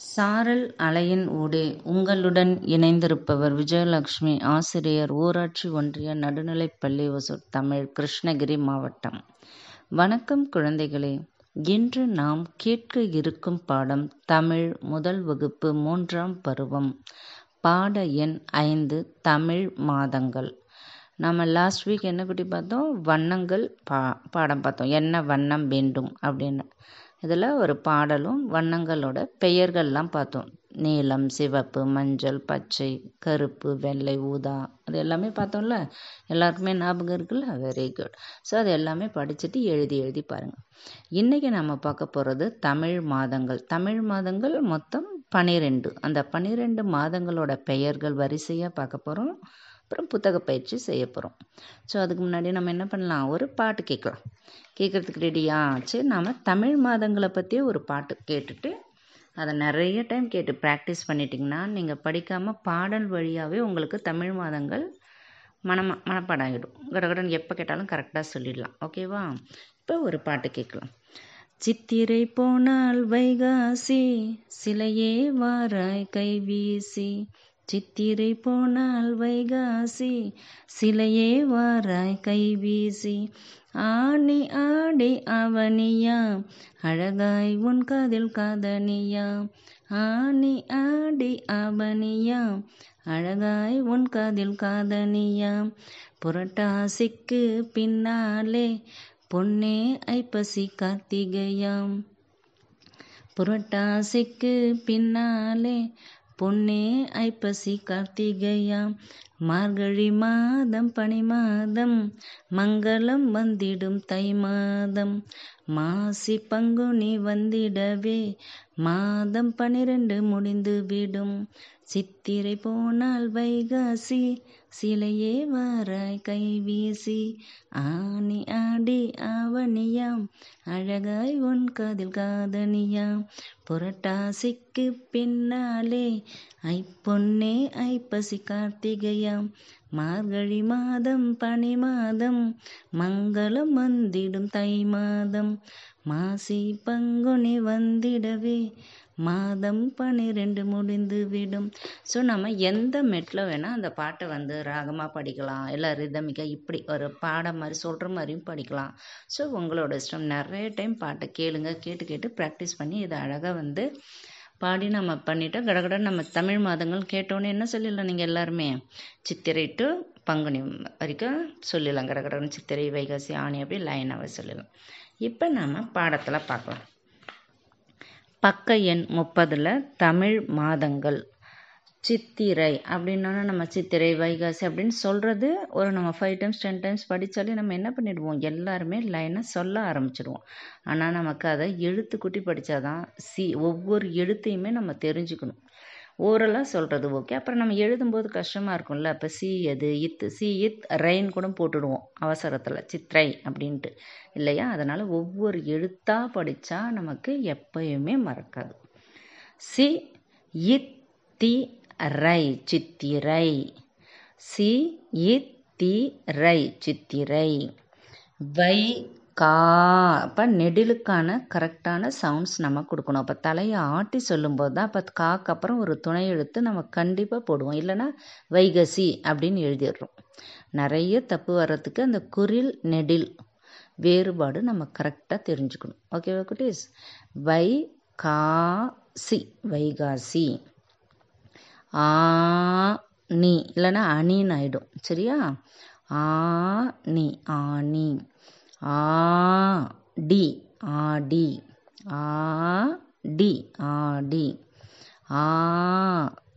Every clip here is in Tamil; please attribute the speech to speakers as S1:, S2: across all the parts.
S1: சாரல் அலையின் ஊடே உங்களுடன் இணைந்திருப்பவர் விஜயலட்சுமி ஆசிரியர் ஊராட்சி ஒன்றிய நடுநிலைப்பள்ளி ஒசூர் தமிழ் கிருஷ்ணகிரி மாவட்டம். வணக்கம் குழந்தைகளே. இன்று நாம் கேட்க இருக்கும் பாடம் தமிழ் முதல் வகுப்பு மூன்றாம் பருவம். பாட எண் ஐந்து தமிழ் மாதங்கள். நம்ம லாஸ்ட் வீக் என்ன பற்றி பார்த்தோம்? வண்ணங்கள் பா பாடம் பார்த்தோம். என்ன வண்ணம் வேண்டும் அப்படின்னு. இதில் ஒரு பாடலும் வண்ணங்களோட பெயர்கள்லாம் பார்த்தோம். நீலம் சிவப்பு மஞ்சள் பச்சை கருப்பு வெள்ளை ஊதா அது எல்லாமே பார்த்தோம்ல. எல்லாருக்குமே ஞாபகம் இருக்குல்ல? வெரி குட் ஸோ அது எல்லாமே படிச்சுட்டு எழுதி எழுதி பாருங்கள் இன்றைக்கி நம்ம பார்க்க போகிறது தமிழ் மாதங்கள். தமிழ் மாதங்கள் மொத்தம் பனிரெண்டு. அந்த பனிரெண்டு மாதங்களோட பெயர்கள் வரிசையாக பார்க்க போகிறோம் அப்புறம் புத்தக பயிற்சி செய்ய போகிறோம் ஸோ அதுக்கு முன்னாடி நம்ம என்ன பண்ணலாம்? ஒரு பாட்டு கேட்கலாம். கேட்குறதுக்கு ரெடியா சரி நாம் தமிழ் மாதங்களை பற்றியே ஒரு பாட்டு கேட்டுட்டு அதை நிறைய டைம் கேட்டு ப்ராக்டிஸ் பண்ணிட்டிங்கன்னா நீங்கள் படிக்காமல் பாடல் வழியாகவே உங்களுக்கு தமிழ் மாதங்கள் மனமா மனப்பாடம் ஆகிடும் கடகடன் எப்போ கேட்டாலும் கரெக்டாக சொல்லிடலாம். ஓகேவா இப்போ ஒரு பாட்டு கேட்கலாம். சித்திரை போனால் வைகாசி சிலையே வாராய் கைவீசி சித்திரை போனால் வைகாசி சிலையே வாராய் கைவீசி. ஆணி ஆடி அவனியா அழகாய் உன் காதில் காதனியா. ஆணி ஆடி அவனியா அழகாய் உன் காதில் காதனியா. புரட்டாசிக்கு பின்னாலே பொன்னே ஐப்பசி கார்த்திகையாம். புரட்டாசிக்கு பின்னாலே பொன்னே ஐப்பசி கார்த்திகையா மார்கழி மாதம் பனி மாதம் மங்களம் வந்திடும் தை மாதம் மாசி பங்குனி வந்திடவே மாதம் பனிரெண்டு முடிந்து விடும் சித்திரை போனால் வைகாசி சிலையே வாராய் கைவீசி. ஆனி ஆடி ஆவணியாம் அழகாய் உன் காதில் காதனியாம் புரட்டாசிக்கு பின்னாலே ஐப்பொன்னே ஐப்பசி கார்த்திகையாம். மார்கழி மாதம் பனி மாதம் மங்களம் வந்திடும் தை மாதம். மாசி பங்குனி வந்திடவே மாதம் பன்னிரெண்டு முடிந்து விடும் ஸோ நம்ம எந்த மெட்டில் வேணால் அந்த பாட்டை வந்து ராகமாக படிக்கலாம். இல்லை ரிதமிக்காக இப்படி ஒரு பாடம் மாதிரி சொல்கிற மாதிரியும் படிக்கலாம். ஸோ உங்களோட இஷ்டம். நிறைய டைம் பாட்டை கேளுங்க. கேட்டு கேட்டு ப்ராக்டிஸ் பண்ணி இதை அழகாக வந்து பாடி நம்ம பண்ணிவிட்டு கடகட நம்ம தமிழ் மாதங்கள் கேட்டோன்னே என்ன சொல்லிடலாம் நீங்கள் எல்லாருமே? சித்திரை டு பங்குனி வரைக்கும் சொல்லிடலாம். கடகடன்னு சித்திரை வைகாசி ஆணி அப்படி லைனாகவே சொல்லிடலாம். இப்போ நம்ம பாடத்தில் பார்க்கலாம். பக்க எண் முப்பதில் தமிழ் மாதங்கள். சித்திரை அப்படின்னா நம்ம சித்திரை வைகாசி அப்படின்னு சொல்கிறது ஒரு நம்ம ஃபைவ் டைம்ஸ் டென் டைம்ஸ் படித்தாலே நம்ம என்ன பண்ணிடுவோம்? எல்லாருமே லைனாக சொல்ல ஆரம்பிச்சிடுவோம். ஆனால் நமக்கு அதை எழுத்து கூட்டி படித்தாதான் சி ஒவ்வொரு எழுத்தையுமே நம்ம தெரிஞ்சுக்கணும். ஓரலாக சொல்கிறது ஓகே. அப்புறம் நம்ம எழுதும்போது கஷ்டமாக இருக்கும்ல. இப்போ சி எது? இத். சி இத். ரெயின் கூட போட்டுடுவோம் அவசரத்தில். சித்ரை அப்படின்ட்டு. இல்லையா? அதனால் ஒவ்வொரு எழுத்தாக படித்தா நமக்கு எப்பயுமே மறக்காது. சி இத் தி ரை. சித்திரை. சி இத் தி ரை. சித்திரை. வை கா அப்போ நெடிலுக்கான கரெக்டான சவுண்ட்ஸ் நம்ம கொடுக்கணும். அப்போ தலையை ஆட்டி சொல்லும்போது தான் அப்போ காக்கு அப்புறம் ஒரு துணை எழுத்து நம்ம கண்டிப்பாக போடுவோம். இல்லைன்னா வைகசி அப்படின்னு எழுதிடுறோம். நிறைய தப்பு வர்றதுக்கு அந்த குரில் நெடில் வேறுபாடு நம்ம கரெக்டாக தெரிஞ்சுக்கணும். ஓகேவா குட்டீஸ் வை கா சி வைகாசி. ஆ நீ. இல்லைன்னா அணின்னு ஆயிடும். சரியா? ஆ நீ ஆணி ஆ நீ. ஆடி ஆ டி. ஆடி ஆ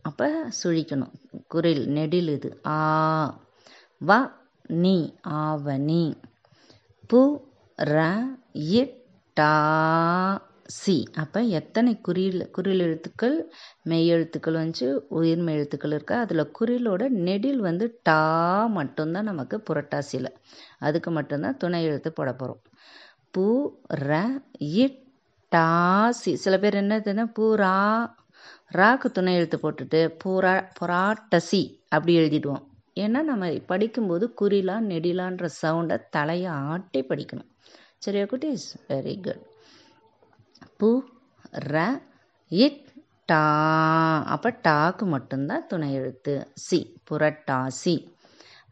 S1: அப்போ சுழிக்கணும். குரில் நெடில் இது. ஆ வ நீ ஆவணி பு ர இட்டா சி அப்போ எத்தனை குறியில் குறில் எழுத்துக்கள்? மெய் எழுத்துக்கள் வந்து உயிர்மெய் எழுத்துக்கள் இருக்கா? அதில் குறிலோட நெடில் வந்து டா மட்டும்தான் நமக்கு புரட்டாசியில். அதுக்கு மட்டும்தான் துணை எழுத்து போட போகிறோம் பூ ர இட்டாசி சில பேர் என்ன பூரா ராக்கு துணை எழுத்து போட்டுட்டு பூரா புராட்டசி அப்படி எழுதிடுவோம். ஏன்னா நம்ம படிக்கும்போது குறிலா நெடிலான்ற சவுண்டை தலையை ஆட்டி படிக்கணும். சரியா குட்டீஸ்? வெரி குட் பு ர இட் டா. அப்போ டாக்கு மட்டும்தான் துணை எழுத்து. சி புரட்டாசி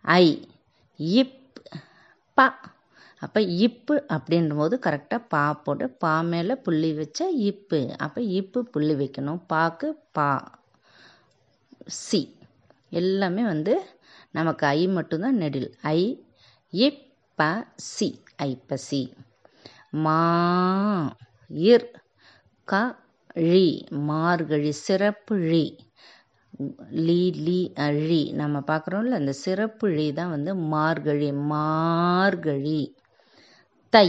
S1: ஐ இப் பா. அப்போ இப்பு அப்படின்றபோது கரெக்டாக பா போட்டு பா மேலே புள்ளி வச்சா இப்பு. அப்போ இப்பு புள்ளி வைக்கணும். பாக்கு பா. சி. எல்லாமே வந்து நமக்கு ஐ மட்டும்தான் நெடில். ஐ இப் ப சி. ஐப்பசி. மா இர். க ழி மார்கழி சிறப்பு ழி. லீ லீ அழி நம்ம பார்க்குறோம்ல அந்த சிறப்பு ழி தான் வந்து மார்கழி மார்கழி. தை.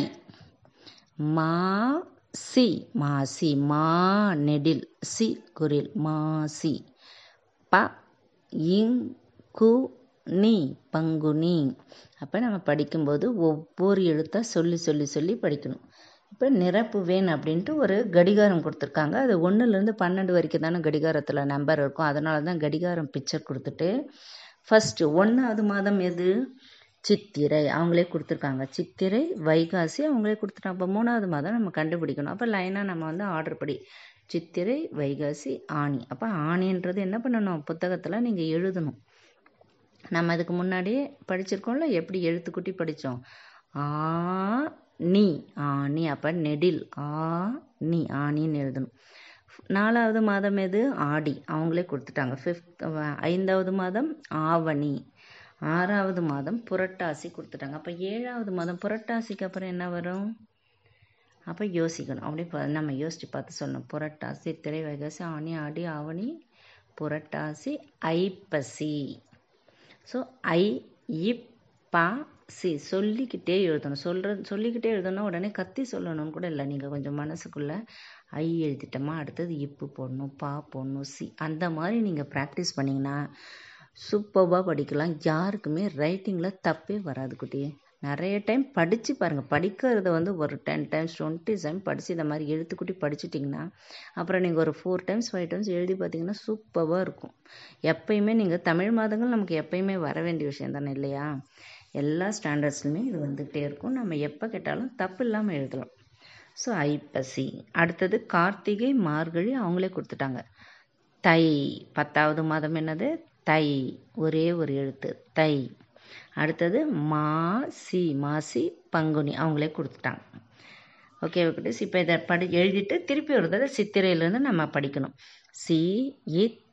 S1: மா சி மாசி மா நெடில் சி குரில் மாசி ப இங் கு நீ பங்குனி அப்போ நம்ம படிக்கும்போது ஒவ்வொரு எழுத்தாக சொல்லி சொல்லி சொல்லி படிக்கணும். இப்போ நிரப்புவேன் அப்படின்ட்டு ஒரு கடிகாரம் கொடுத்துருக்காங்க. அது ஒன்றுலேருந்து பன்னெண்டு வரைக்கும் தானே கடிகாரத்தில் நம்பர் இருக்கும். அதனால தான் கடிகாரம் பிக்சர் கொடுத்துட்டு ஃபஸ்ட்டு ஒன்றாவது மாதம் எது? சித்திரை. அவங்களே கொடுத்துருக்காங்க. சித்திரை வைகாசி அவங்களே கொடுத்துட்டாங்க. அப்போ மூணாவது மாதம் நம்ம கண்டுபிடிக்கணும். அப்போ லைனாக நம்ம வந்து ஆர்டர் படி. சித்திரை வைகாசி ஆணி. அப்போ ஆணின்றது என்ன பண்ணணும்? புத்தகத்தில் நீங்கள் எழுதணும். நம்ம அதுக்கு முன்னாடியே படிச்சிருக்கோம்ல? எப்படி எழுத்துக்குட்டி படித்தோம் ஆ நீ ஆணி அப்போ நெடில் ஆ நீ ஆணின்னு எழுதணும். நாலாவது மாதம் எது? ஆடி. அவங்களே கொடுத்துட்டாங்க. ஃபிஃப்த் ஐந்தாவது மாதம் ஆவணி. ஆறாவது மாதம் புரட்டாசி கொடுத்துட்டாங்க. அப்போ ஏழாவது மாதம் புரட்டாசிக்கு அப்புறம் என்ன வரும்? அப்போ யோசிக்கணும். அப்படி பா நம்ம யோசித்து பார்த்து சொல்லணும். புரட்டாசி திரை வைகாசி ஆணி ஆடி ஆவணி புரட்டாசி ஐப்பசி. ஸோ ஐ இப் பா சி சொல்லிக்கிட்டே எழுதணும். சொல்கிற சொல்லிக்கிட்டே எழுதணும் உடனே கத்தி சொல்லணும்னு கூட இல்லை. நீங்கள் கொஞ்சம் மனசுக்குள்ளே ஐ எழுதிட்டோமா அடுத்தது இப்பு போடணும் பா போடணும் சி. அந்த மாதிரி நீங்கள் ப்ராக்டிஸ் பண்ணிங்கன்னா சூப்பராக படிக்கலாம். யாருக்குமே ரைட்டிங்கில் தப்பே வராது குட்டி நிறைய டைம் படித்து பாருங்கள் படிக்கிறத வந்து ஒரு டென் டைம்ஸ் டுவெண்ட்டி டைம் படித்து இந்த மாதிரி எழுத்துக்குட்டி படிச்சிட்டிங்கன்னா அப்புறம் நீங்கள் ஒரு ஃபோர் டைம்ஸ் ஃபைவ் டைம்ஸ் எழுதி பார்த்தீங்கன்னா சூப்பராக இருக்கும். எப்பயுமே நீங்கள் தமிழ் மாதங்கள் நமக்கு எப்பயுமே வர வேண்டிய விஷயம் தானே இல்லையா? எல்லா ஸ்டாண்டர்ட்ஸ்லையுமே இது வந்துக்கிட்டே இருக்கும். நம்ம எப்போ கேட்டாலும் தப்பு இல்லாமல் எழுதலாம். ஸோ ஐப்பசி. அடுத்தது கார்த்திகை மார்கழி அவங்களே கொடுத்துட்டாங்க. தை பத்தாவது மாதம் என்னது? தை. ஒரே ஒரு எழுத்து. தை. அடுத்தது மாசி மாசி பங்குனி அவங்களே கொடுத்துட்டாங்க. ஓகே ஓகே இப்போ இதை படி எழுதிட்டு திருப்பி ஒரு தடவை சித்திரையிலேருந்து நம்ம படிக்கணும். சி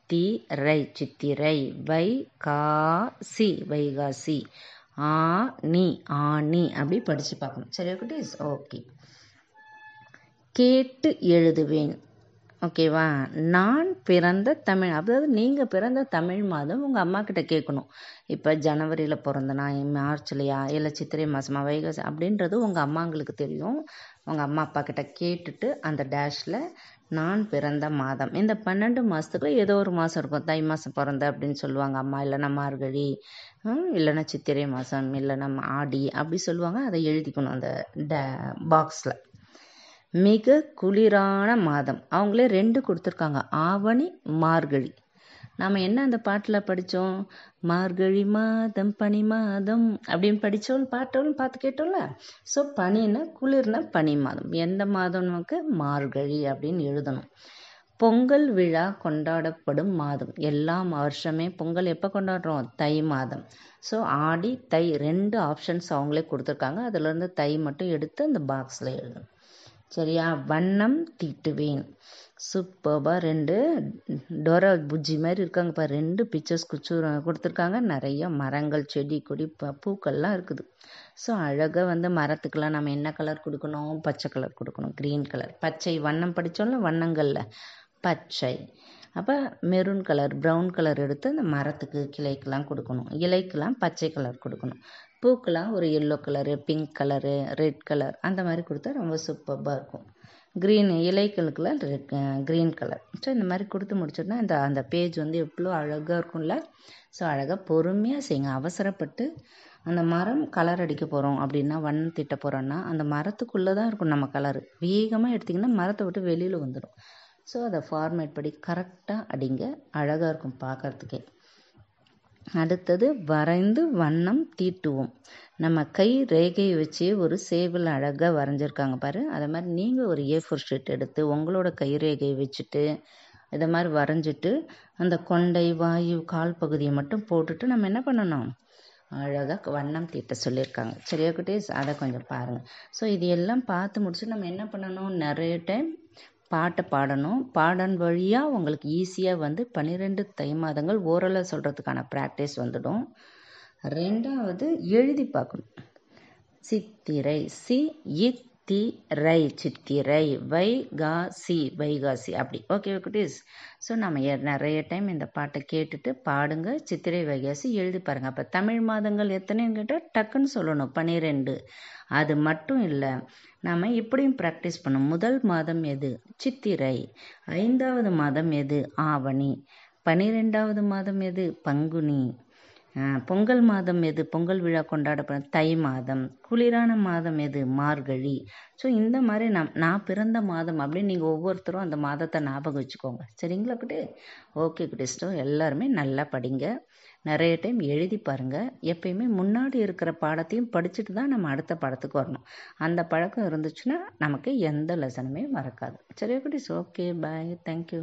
S1: தி ரை சித்திரை வை கா சி வைகாசி. ஆ நீ ஆணி அப்படி படித்து பார்க்கணும். சரி குட்டீஸ்? ஓகே கேட்டு எழுதுவேன். ஓகேவா? நான் பிறந்த தமிழ் அதாவது நீங்கள் பிறந்த தமிழ் மாதம் உங்கள் அம்மா கிட்ட கேட்கணும். இப்போ ஜனவரியில் பிறந்தனா மார்ச்லையா இல்லை சித்திரை மாதமா வைகாசி அப்படின்றது உங்கள் அம்மாங்களுக்கு தெரியும். உங்கள் அம்மா அப்பா கிட்ட கேட்டுட்டு அந்த டேஷில் நான் பிறந்த மாதம். இந்த பன்னெண்டு மாதத்துக்கு ஏதோ ஒரு மாதம் இருக்கும். தை மாதம் பிறந்த அப்படின்னு சொல்லுவாங்க அம்மா. இல்லைன்னா மார்கழி இல்லைன்னா சித்திரை மாதம் இல்லைன்னா ஆடி அப்படி சொல்லுவாங்க. அதை எழுதிக்கணும் அந்த டே பாக்ஸில் மிக குளிரான மாதம். அவங்களே ரெண்டு கொடுத்துருக்காங்க. ஆவணி மார்கழி. நாம் என்ன அந்த பாட்டில் படித்தோம் மார்கழி மாதம் பனி மாதம் அப்படின்னு படித்தோம் பாட்டோம் பார்த்து கேட்டோம்ல. ஸோ பனின்னா குளிர்னா பனி மாதம். எந்த மாதம் நமக்கு? மார்கழி அப்படின்னு எழுதணும். பொங்கல் விழா கொண்டாடப்படும் மாதம். எல்லா வருஷமே பொங்கல் எப்போ கொண்டாடுறோம்? தை மாதம். ஸோ ஆடி தை ரெண்டு ஆப்ஷன்ஸ் அவங்களே கொடுத்துருக்காங்க. அதுலேருந்து தை மட்டும் எடுத்து அந்த பாக்ஸில் எழுதணும். சரியா? வண்ணம் தீட்டுவேன். சூப்பராக ரெண்டு டோரா புஜ்ஜி மாதிரி இருக்காங்க இப்போ ரெண்டு பிக்சர்ஸ் குச்சு கொடுத்துருக்காங்க. நிறைய மரங்கள் செடி கொடி பூக்கள்லாம் இருக்குது. ஸோ அழகாக வந்து மரத்துக்கெல்லாம் நம்ம என்ன கலர் கொடுக்கணும்? பச்சை கலர் கொடுக்கணும். க்ரீன் கலர் பச்சை வண்ணம் படித்தோம்ல வண்ணங்களில். பச்சை. அப்போ மெரூன் கலர் ப்ரௌன் கலர் எடுத்து அந்த மரத்துக்கு கிளைக்கெலாம் கொடுக்கணும். இலைக்கெலாம் பச்சை கலர் கொடுக்கணும். பூக்கெலாம் ஒரு yellow colour pink colour red colour அந்த மாதிரி கொடுத்தா ரொம்ப சூப்பர்பாக இருக்கும். க்ரீன் இலைகளுக்கெல்லாம் ரெட் க்ரீன் கலர் ஸோ இந்த மாதிரி கொடுத்து முடிச்சோன்னா இந்த அந்த பேஜ் வந்து எவ்வளோ அழகாக இருக்கும்ல? ஸோ அழகாக பொறுமையாக செய்யுங்க. அவசரப்பட்டு அந்த மரம் கலர் அடிக்க போகிறோம் அப்படின்னா வண்ணம் திட்ட போகிறோன்னா அந்த மரத்துக்குள்ளே தான் இருக்கும் நம்ம கலரு வேகமாக எடுத்திங்கன்னா மரத்தை விட்டு வெளியில் வந்துடும். ஸோ அதை ஃபார்மேட் படி கரெக்டாக அடிங்க. அழகாக இருக்கும் பார்க்குறதுக்கே. அடுத்தது வரைந்து வண்ணம் தீட்டுவோம். நம்ம கை ரேகையை வச்சு ஒரு சேவல் அழகாக வரைஞ்சிருக்காங்க பாரு. அதை மாதிரி நீங்கள் ஒரு ஏ ஃபோர் ஷீட் எடுத்து உங்களோட கை ரேகையை வச்சுட்டு இதை மாதிரி வரைஞ்சிட்டு அந்த கொண்டை வாயு கால் பகுதியை மட்டும் போட்டுட்டு நம்ம என்ன பண்ணணும்? அழகாக வண்ணம் தீட்ட சொல்லியிருக்காங்க. சரியா குட்டீஸ் அதை கொஞ்சம் பாருங்கள் ஸோ இது எல்லாம் பார்த்து முடிச்சு நம்ம என்ன பண்ணணும்? நிறைய டைம் பாட்டை பாடணும். பாடன் வழியாக உங்களுக்கு ஈஸியாக வந்து பன்னிரெண்டு தை மாதங்கள் ஓரலாக சொல்கிறதுக்கான ப்ராக்டிஸ் வந்துடும். ரெண்டாவது எழுதி பார்க்கணும். சித்திரை சி இத் இத்திரை சித்திரை வைகாசி வைகாசி அப்படி. ஓகே குட்டீஸ் ஸோ நம்ம நிறைய டைம் இந்த பாட்டை கேட்டுட்டு பாடுங்க. சித்திரை வைகாசி எழுதி பாருங்கள் அப்போ தமிழ் மாதங்கள் எத்தனைன்னு கேட்டால் டக்குன்னு சொல்லணும். பன்னிரெண்டு அது மட்டும் இல்லை நாம் இப்படியும் ப்ராக்டிஸ் பண்ணோம் முதல் மாதம் எது? சித்திரை. ஐந்தாவது மாதம் எது? ஆவணி. பன்னிரெண்டாவது மாதம் எது? பங்குனி. பொங்கல் மாதம் எது? பொங்கல் விழா கொண்டாடப்படும் தை மாதம். குளிரான மாதம் எது? மார்கழி. ஸோ இந்த மாதிரி நம் நான் பிறந்த மாதம் அப்படின்னு நீங்கள் ஒவ்வொருத்தரும் அந்த மாதத்தை ஞாபகம் வச்சுக்கோங்க. சரிங்களா குட்டி? ஓகே குட்டிஸ்டோ எல்லாருமே நல்லா படிங்க. நிறைய டைம் எழுதி பாருங்கள் எப்பயுமே முன்னாடி இருக்கிற பாடத்தையும் படிச்சுட்டு தான் நம்ம அடுத்த பாடத்துக்கு வரணும். அந்த பழக்கம் இருந்துச்சுன்னா நமக்கு எந்த லெசனுமே மறக்காது. சரியா குட்டிஸ் ஓகே பாய் தேங்க்யூ